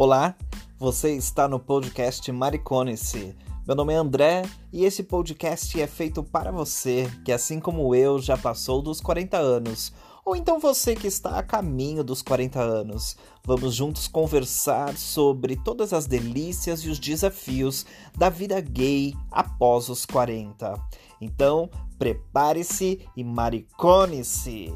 Olá, você está no podcast Maricone-se. Meu nome é André e esse podcast é feito para você que, assim como eu, já passou dos 40 anos, ou então você que está a caminho dos 40 anos. Vamos juntos conversar sobre todas as delícias e os desafios da vida gay após os 40. Então, prepare-se e maricone-se!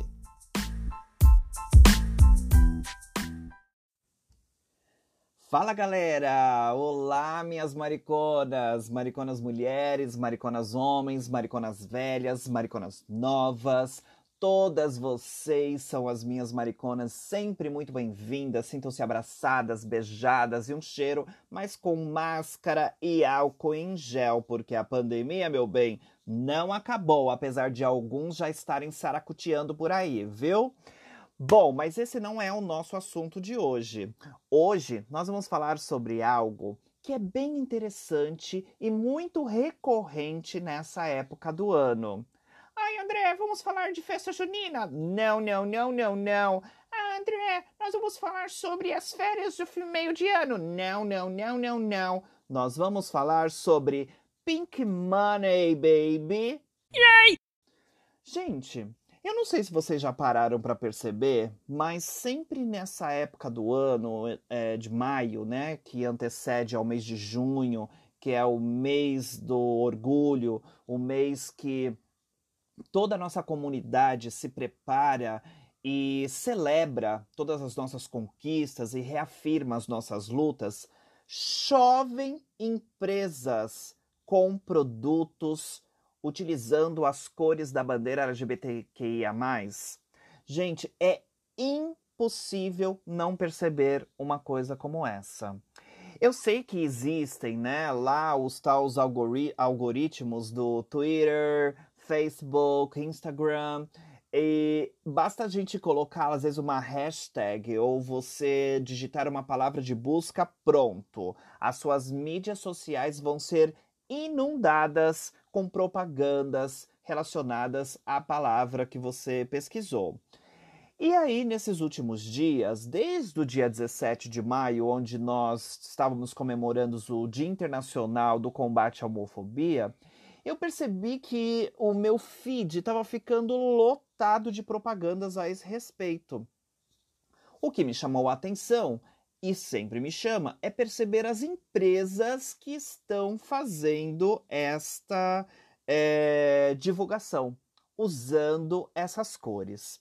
Fala galera! Olá, minhas mariconas! Mariconas mulheres, mariconas homens, mariconas velhas, mariconas novas. Todas vocês são as minhas mariconas, sempre muito bem-vindas. Sintam-se abraçadas, beijadas e um cheiro, mas com máscara e álcool em gel, porque a pandemia, meu bem, não acabou, apesar de alguns já estarem saracuteando por aí, viu? Bom, mas esse não é o nosso assunto de hoje. Hoje nós vamos falar sobre algo que é bem interessante e muito recorrente nessa época do ano. Ai, André, vamos falar de festa junina? Não, não, não, não, não. Ah, André, nós vamos falar sobre as férias de meio de ano? Não, não, não, não, não. Nós vamos falar sobre Pink Money, baby. Yay! Gente, eu não sei se vocês já pararam para perceber, mas sempre nessa época do ano, é, de maio, né, que antecede ao mês de junho, que é o mês do orgulho, o mês que toda a nossa comunidade se prepara e celebra todas as nossas conquistas e reafirma as nossas lutas, chovem empresas com produtos utilizando as cores da bandeira LGBTQIA. Gente, é impossível não perceber uma coisa como essa. Eu sei que existem, né, lá os tais algoritmos do Twitter, Facebook, Instagram, e basta a gente colocar, às vezes, uma hashtag ou você digitar uma palavra de busca, pronto. As suas mídias sociais vão ser inundadas com propagandas relacionadas à palavra que você pesquisou. E aí, nesses últimos dias, desde o dia 17 de maio, onde nós estávamos comemorando o Dia Internacional do Combate à Homofobia, eu percebi que o meu feed estava ficando lotado de propagandas a esse respeito. O que me chamou a atenção e sempre me chama é perceber as empresas que estão fazendo esta é, divulgação usando essas cores.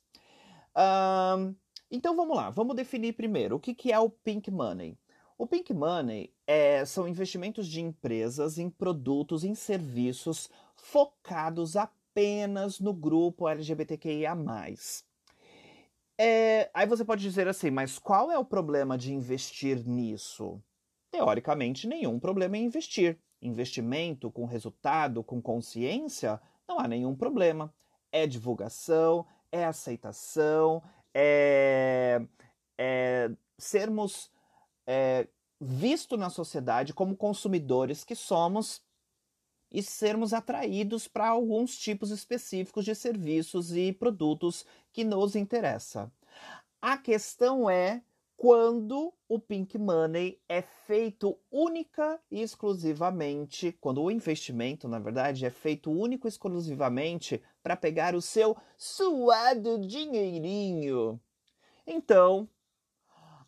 Um, então vamos lá, vamos definir primeiro o que, que é o Pink Money. O Pink Money é, são investimentos de empresas em produtos, em serviços focados apenas no grupo LGBTQIA. É, aí você pode dizer assim, mas qual é o problema de investir nisso? Teoricamente, nenhum problema em investir. Investimento com resultado, com consciência, não há nenhum problema. É divulgação, é aceitação, é, é sermos é, visto na sociedade como consumidores que somos e sermos atraídos para alguns tipos específicos de serviços e produtos que nos interessa. A questão é quando o pink money é feito única e exclusivamente, quando o investimento, na verdade, é feito único e exclusivamente para pegar o seu suado dinheirinho. Então,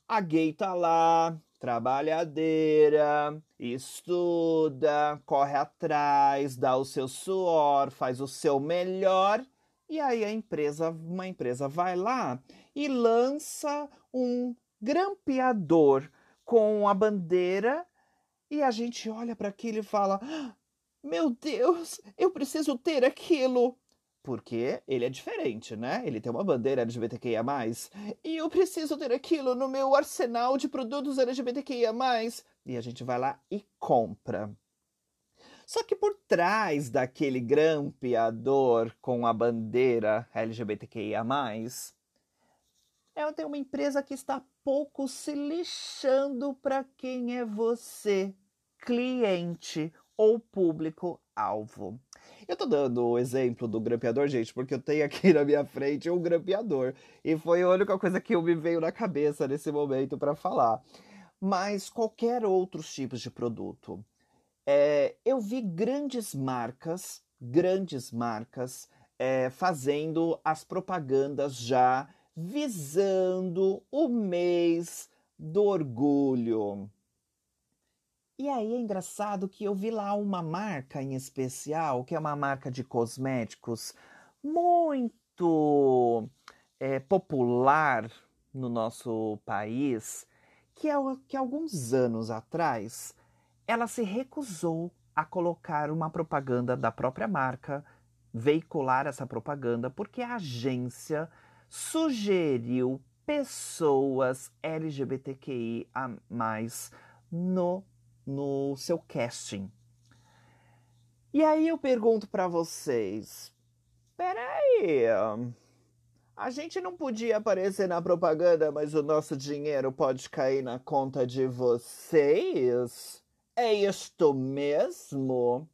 a gay tá lá, trabalhadeira, estuda, corre atrás, dá o seu suor, faz o seu melhor, e aí a empresa, uma empresa vai lá e lança um grampeador com a bandeira e a gente olha para aquilo e fala: ah, "Meu Deus, eu preciso ter aquilo" porque ele é diferente, né? Ele tem uma bandeira LGBTQIA+, e eu preciso ter aquilo no meu arsenal de produtos LGBTQIA+, e a gente vai lá e compra. Só que por trás daquele grampeador com a bandeira LGBTQIA+, é, tem uma empresa que está pouco se lixando para quem é você, cliente ou público-alvo. Eu tô dando o exemplo do grampeador, gente, porque eu tenho aqui na minha frente um grampeador. E foi a única coisa que me veio na cabeça nesse momento para falar. mas qualquer outros tipos de produto. É, eu vi grandes marcas, grandes marcas, é, fazendo as propagandas já visando o mês do orgulho. E aí é engraçado que eu vi lá uma marca em especial, que é uma marca de cosméticos muito é, popular no nosso país, que, é, que alguns anos atrás ela se recusou a colocar uma propaganda da própria marca, veicular essa propaganda, porque a agência sugeriu pessoas LGBTQI no no seu casting. E aí eu pergunto para vocês: peraí, a gente não podia aparecer na propaganda, mas o nosso dinheiro pode cair na conta de vocês? É isto mesmo?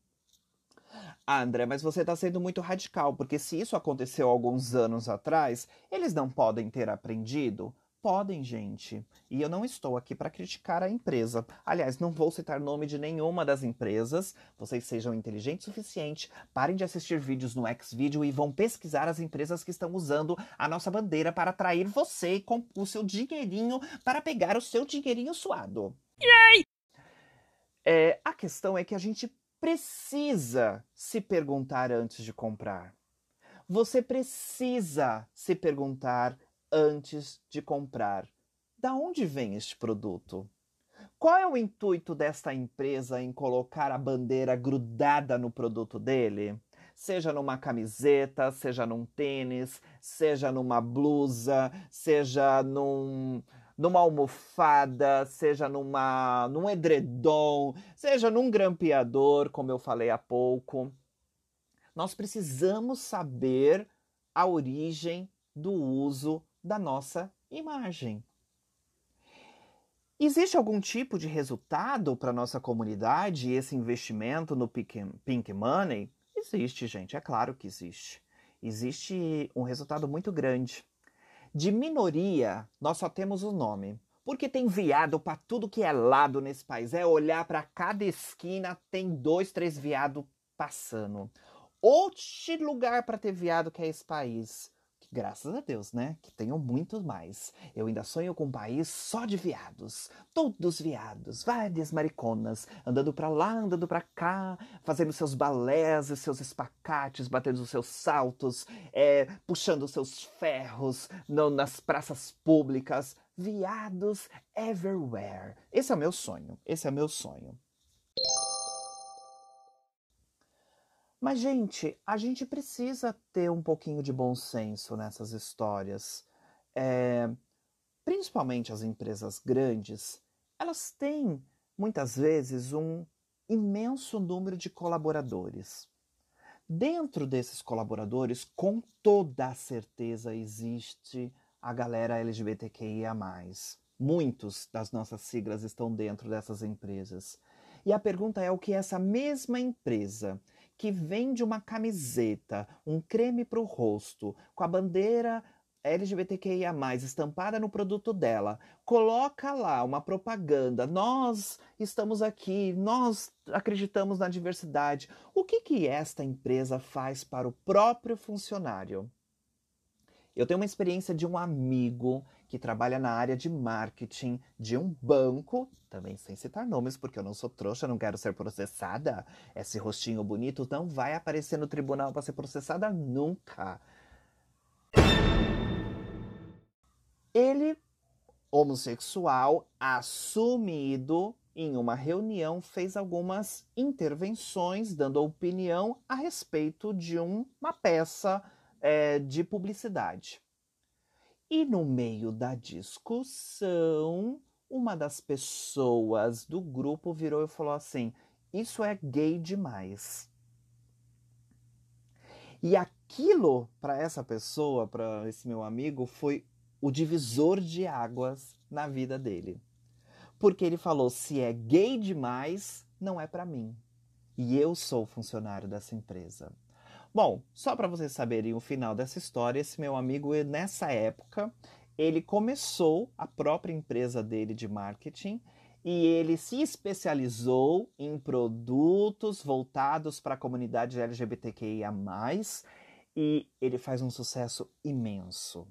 André, mas você está sendo muito radical, porque se isso aconteceu alguns anos atrás, eles não podem ter aprendido? Podem, gente. E eu não estou aqui para criticar a empresa. Aliás, não vou citar nome de nenhuma das empresas. Vocês sejam inteligentes o suficiente, parem de assistir vídeos no Xvideo e vão pesquisar as empresas que estão usando a nossa bandeira para atrair você com o seu dinheirinho para pegar o seu dinheirinho suado. Yay! É, a questão é que a gente precisa se perguntar antes de comprar. Você precisa se perguntar antes de comprar. Da onde vem este produto? Qual é o intuito desta empresa em colocar a bandeira grudada no produto dele? Seja numa camiseta, seja num tênis, seja numa blusa, seja num, numa almofada, seja numa, num edredom, seja num grampeador, como eu falei há pouco. Nós precisamos saber a origem do uso da nossa imagem. Existe algum tipo de resultado para nossa comunidade esse investimento no pink, money? Existe, gente, é claro que existe. Existe um resultado muito grande. De minoria, nós só temos o nome. Porque tem viado para tudo que é lado nesse país. É olhar para cada esquina, tem dois, três viado passando. Outro lugar para ter viado que é esse país. Graças a Deus, né? Que tenham muito mais. Eu ainda sonho com um país só de viados. Todos viados, várias mariconas, andando pra lá, andando pra cá, fazendo seus balés e seus espacates, batendo os seus saltos, é, puxando os seus ferros no, nas praças públicas. Viados everywhere. Esse é o meu sonho. Esse é o meu sonho. Mas, gente, a gente precisa ter um pouquinho de bom senso nessas histórias. É, principalmente as empresas grandes, elas têm muitas vezes um imenso número de colaboradores. Dentro desses colaboradores, com toda a certeza, existe a galera LGBTQIA. Muitos das nossas siglas estão dentro dessas empresas. E a pergunta é o que essa mesma empresa que vende uma camiseta, um creme para o rosto, com a bandeira LGBTQIA, estampada no produto dela, coloca lá uma propaganda. Nós estamos aqui, nós acreditamos na diversidade. O que, que esta empresa faz para o próprio funcionário? Eu tenho uma experiência de um amigo que trabalha na área de marketing de um banco, também sem citar nomes, porque eu não sou trouxa, não quero ser processada. Esse rostinho bonito não vai aparecer no tribunal para ser processada nunca. Ele, homossexual, assumido, em uma reunião, fez algumas intervenções, dando opinião a respeito de uma peça é, de publicidade. E no meio da discussão, uma das pessoas do grupo virou e falou assim: Isso é gay demais. E aquilo, para essa pessoa, para esse meu amigo, foi o divisor de águas na vida dele. Porque ele falou: se é gay demais, não é para mim. E eu sou funcionário dessa empresa. Bom, só para vocês saberem o final dessa história, esse meu amigo, nessa época, ele começou a própria empresa dele de marketing e ele se especializou em produtos voltados para a comunidade LGBTQIA+, e ele faz um sucesso imenso.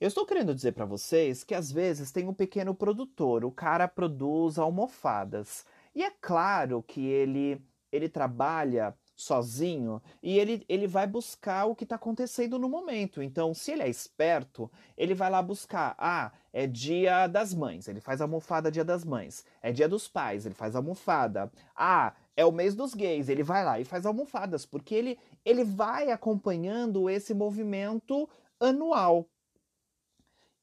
Eu estou querendo dizer para vocês que às vezes tem um pequeno produtor, o cara produz almofadas. E é claro que ele ele trabalha sozinho e ele, ele vai buscar o que está acontecendo no momento. Então, se ele é esperto, ele vai lá buscar. Ah, é dia das mães, ele faz almofada dia das mães. É dia dos pais, ele faz almofada. Ah, é o mês dos gays, ele vai lá e faz almofadas, porque ele, ele vai acompanhando esse movimento anual.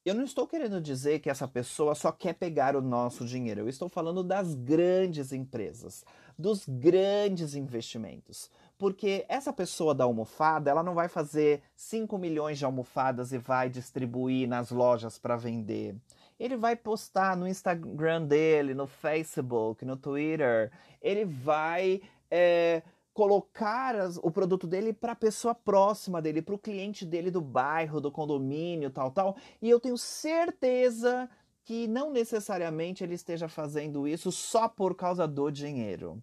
Eu não estou querendo dizer que essa pessoa só quer pegar o nosso dinheiro. Eu estou falando das grandes empresas, dos grandes investimentos. Porque essa pessoa da almofada, ela não vai fazer 5 milhões de almofadas e vai distribuir nas lojas para vender. Ele vai postar no Instagram dele, no Facebook, no Twitter. Ele vai é, colocar as, o produto dele para a pessoa próxima dele, para o cliente dele do bairro, do condomínio, tal, tal. E eu tenho certeza que não necessariamente ele esteja fazendo isso só por causa do dinheiro.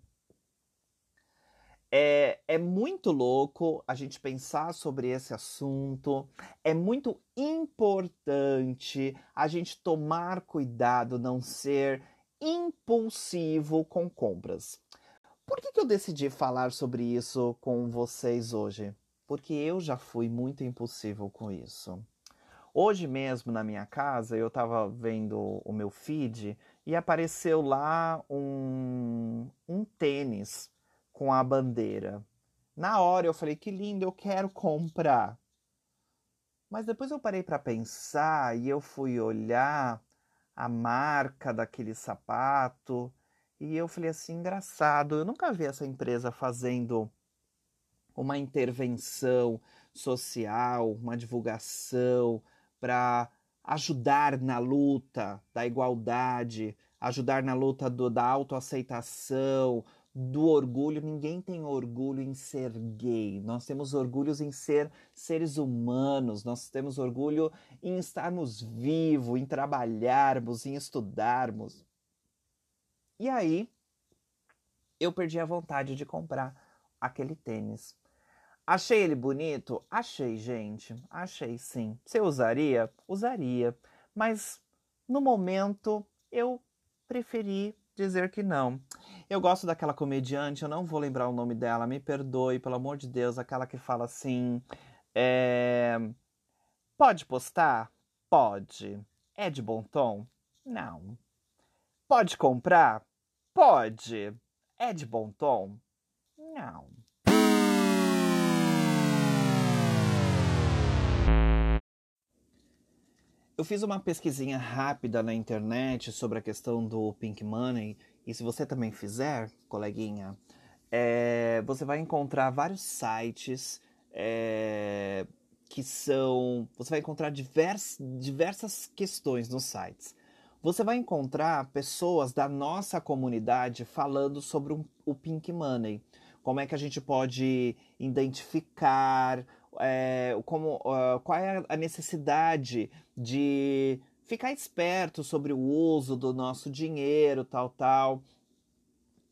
É, é muito louco a gente pensar sobre esse assunto. É muito importante a gente tomar cuidado, não ser impulsivo com compras. Por que, que eu decidi falar sobre isso com vocês hoje? Porque eu já fui muito impulsivo com isso. Hoje mesmo na minha casa eu estava vendo o meu feed e apareceu lá um, um tênis com a bandeira. Na hora eu falei que lindo, eu quero comprar. Mas depois eu parei para pensar e eu fui olhar a marca daquele sapato e eu falei assim, engraçado, eu nunca vi essa empresa fazendo uma intervenção social, uma divulgação para ajudar na luta da igualdade, ajudar na luta do, da autoaceitação, do orgulho. Ninguém tem orgulho em ser gay. Nós temos orgulho em ser seres humanos. Nós temos orgulho em estarmos vivos, em trabalharmos, em estudarmos. E aí eu perdi a vontade de comprar aquele tênis. Achei ele bonito? Achei, gente. Achei sim. Você usaria? Usaria. Mas no momento eu preferi dizer que não. Eu gosto daquela comediante, eu não vou lembrar o nome dela, me perdoe, pelo amor de Deus, aquela que fala assim. É... Pode postar? Pode. É de bom tom? Não. Pode comprar? Pode. É de bom tom? Não. Eu fiz uma pesquisinha rápida na internet sobre a questão do Pink Money, e se você também fizer, coleguinha, é, você vai encontrar vários sites é, que são. Você vai encontrar divers, diversas questões nos sites você vai encontrar pessoas da nossa comunidade falando sobre um, o Pink Money. Como é que a gente pode identificar, é, como, uh, qual é a necessidade de ficar esperto sobre o uso do nosso dinheiro, tal, tal.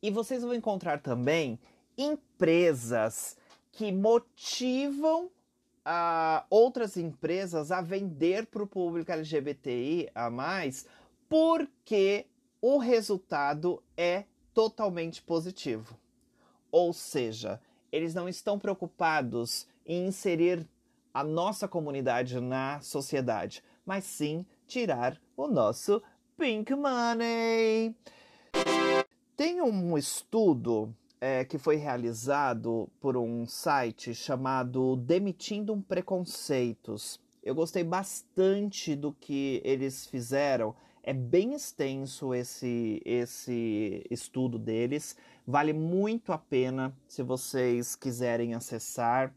E vocês vão encontrar também empresas que motivam uh, outras empresas a vender para o público LGBTI a mais porque o resultado é totalmente positivo. Ou seja, eles não estão preocupados em inserir a nossa comunidade na sociedade, mas sim tirar o nosso pink money. Tem um estudo é, que foi realizado por um site chamado Demitindo Preconceitos. Eu gostei bastante do que eles fizeram é bem extenso esse, esse estudo deles. Vale muito a pena se vocês quiserem acessar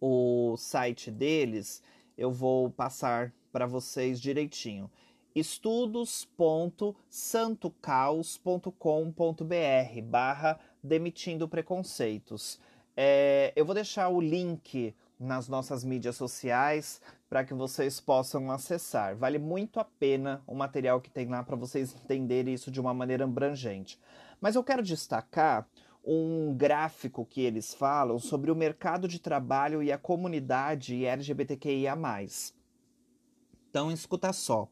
o site deles. Eu vou passar para vocês direitinho. estudos.santocaos.com.br barra demitindo preconceitos. É, eu vou deixar o link nas nossas mídias sociais para que vocês possam acessar. Vale muito a pena o material que tem lá para vocês entenderem isso de uma maneira abrangente. Mas eu quero destacar um gráfico que eles falam sobre o mercado de trabalho e a comunidade LGBTQIA. Então, escuta só.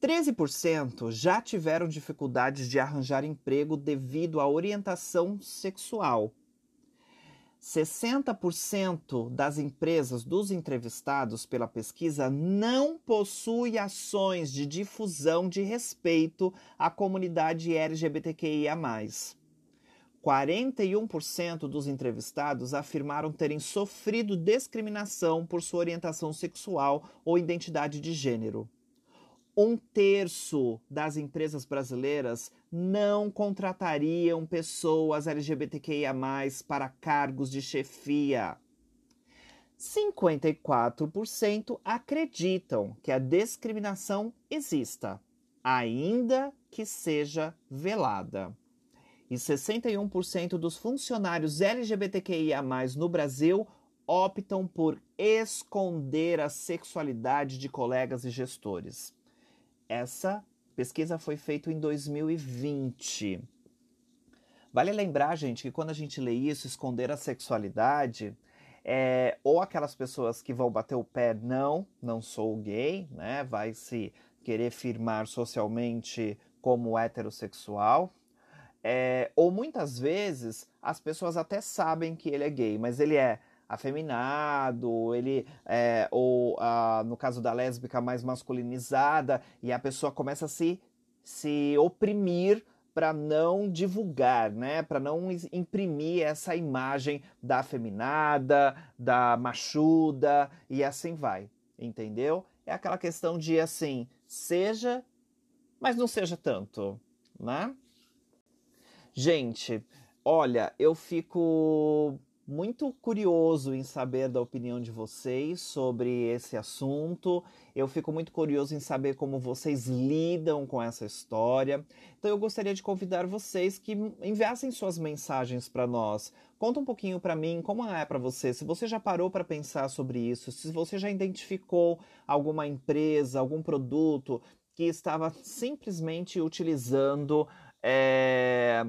13% já tiveram dificuldades de arranjar emprego devido à orientação sexual. 60% das empresas dos entrevistados pela pesquisa não possui ações de difusão de respeito à comunidade LGBTQIA. 41% dos entrevistados afirmaram terem sofrido discriminação por sua orientação sexual ou identidade de gênero. Um terço das empresas brasileiras não contratariam pessoas LGBTQIA para cargos de chefia. 54% acreditam que a discriminação exista, ainda que seja velada e 61% dos funcionários LGBTQIA, no Brasil, optam por esconder a sexualidade de colegas e gestores. Essa pesquisa foi feita em 2020. Vale lembrar, gente, que quando a gente lê isso, esconder a sexualidade, é, ou aquelas pessoas que vão bater o pé, não, não sou gay, né? Vai se querer firmar socialmente como heterossexual, é, ou muitas vezes as pessoas até sabem que ele é gay, mas ele é afeminado, ele é, ou no caso da lésbica mais masculinizada, e a pessoa começa a se, se oprimir para não divulgar, né? Para não imprimir essa imagem da afeminada, da machuda e assim vai, entendeu? É aquela questão de assim, seja, mas não seja tanto, né? Gente, olha, eu fico muito curioso em saber da opinião de vocês sobre esse assunto. Eu fico muito curioso em saber como vocês lidam com essa história. Então eu gostaria de convidar vocês que enviassem suas mensagens para nós. Conta um pouquinho para mim como é para você, se você já parou para pensar sobre isso, se você já identificou alguma empresa, algum produto que estava simplesmente utilizando é,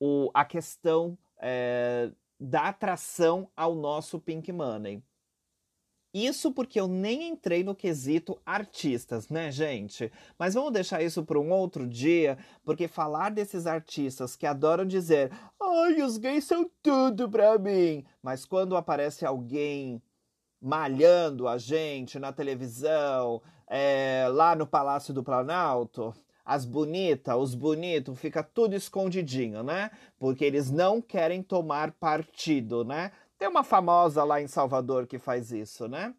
o, a questão é, da atração ao nosso Pink Money. Isso porque eu nem entrei no quesito artistas, né, gente? Mas vamos deixar isso para um outro dia, porque falar desses artistas que adoram dizer ai, os gays são tudo para mim, mas quando aparece alguém malhando a gente na televisão, é, lá no Palácio do Planalto, as bonitas, os bonitos, fica tudo escondidinho, né? Porque eles não querem tomar partido, né? Tem uma famosa lá em Salvador que faz isso, né?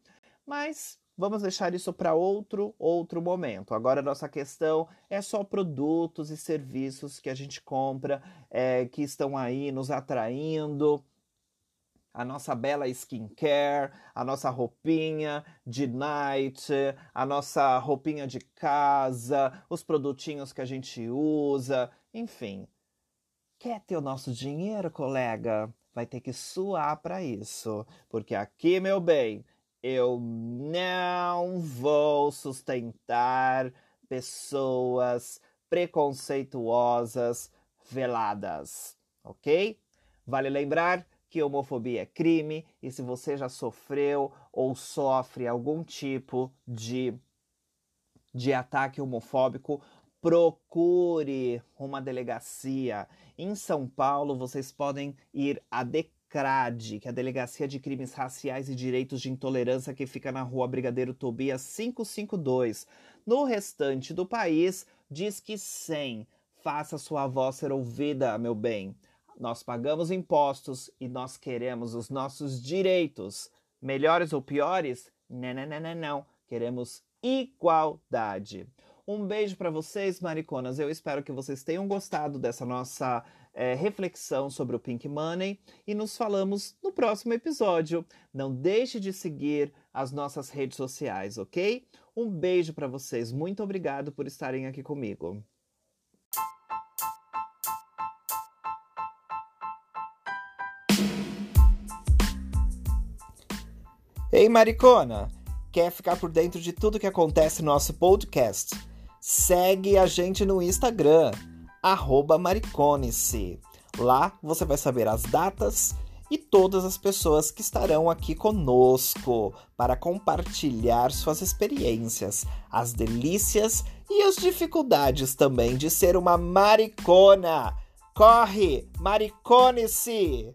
Mas vamos deixar isso para outro outro momento. Agora nossa questão é só produtos e serviços que a gente compra, é, que estão aí nos atraindo a nossa bela skincare, a nossa roupinha de night, a nossa roupinha de casa, os produtinhos que a gente usa, enfim. Quer ter o nosso dinheiro, colega? Vai ter que suar para isso, porque aqui, meu bem, eu não vou sustentar pessoas preconceituosas veladas, ok? Vale lembrar que homofobia é crime e se você já sofreu ou sofre algum tipo de, de ataque homofóbico, procure uma delegacia. Em São Paulo, vocês podem ir a DECRAD, que é a Delegacia de Crimes Raciais e Direitos de Intolerância, que fica na rua Brigadeiro Tobias 552. No restante do país, diz que 100. Faça sua voz ser ouvida, meu bem. Nós pagamos impostos e nós queremos os nossos direitos. Melhores ou piores? Não, não, não, não, não. Queremos igualdade. Um beijo para vocês, mariconas. Eu espero que vocês tenham gostado dessa nossa é, reflexão sobre o Pink Money e nos falamos no próximo episódio. Não deixe de seguir as nossas redes sociais, ok? Um beijo para vocês. Muito obrigado por estarem aqui comigo. Ei, Maricona! Quer ficar por dentro de tudo que acontece no nosso podcast? Segue a gente no Instagram, maricone-se. Lá você vai saber as datas e todas as pessoas que estarão aqui conosco para compartilhar suas experiências, as delícias e as dificuldades também de ser uma maricona. Corre, maricone-se!